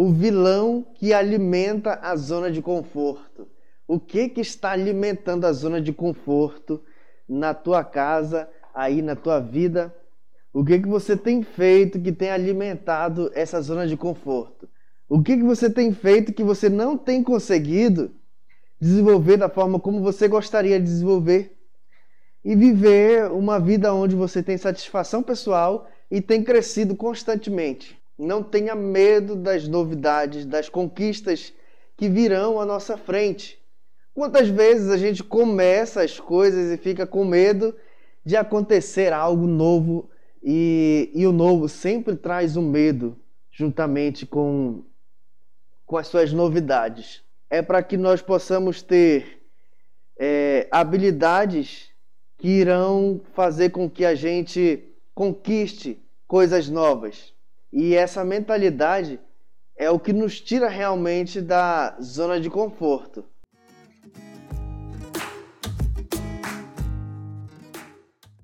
o vilão que alimenta a zona de conforto. O que que está alimentando a zona de conforto na tua casa, aí na tua vida? O que que você tem feito que tem alimentado essa zona de conforto? O que que você tem feito que você não tem conseguido desenvolver da forma como você gostaria de desenvolver? E viver uma vida onde você tem satisfação pessoal e tem crescido constantemente. Não tenha medo das novidades, das conquistas que virão à nossa frente. Quantas vezes a gente começa as coisas e fica com medo de acontecer algo novo e, e o novo sempre traz o um medo juntamente com, com as suas novidades. É para que nós possamos ter é, habilidades que irão fazer com que a gente conquiste coisas novas. E essa mentalidade é o que nos tira realmente da zona de conforto.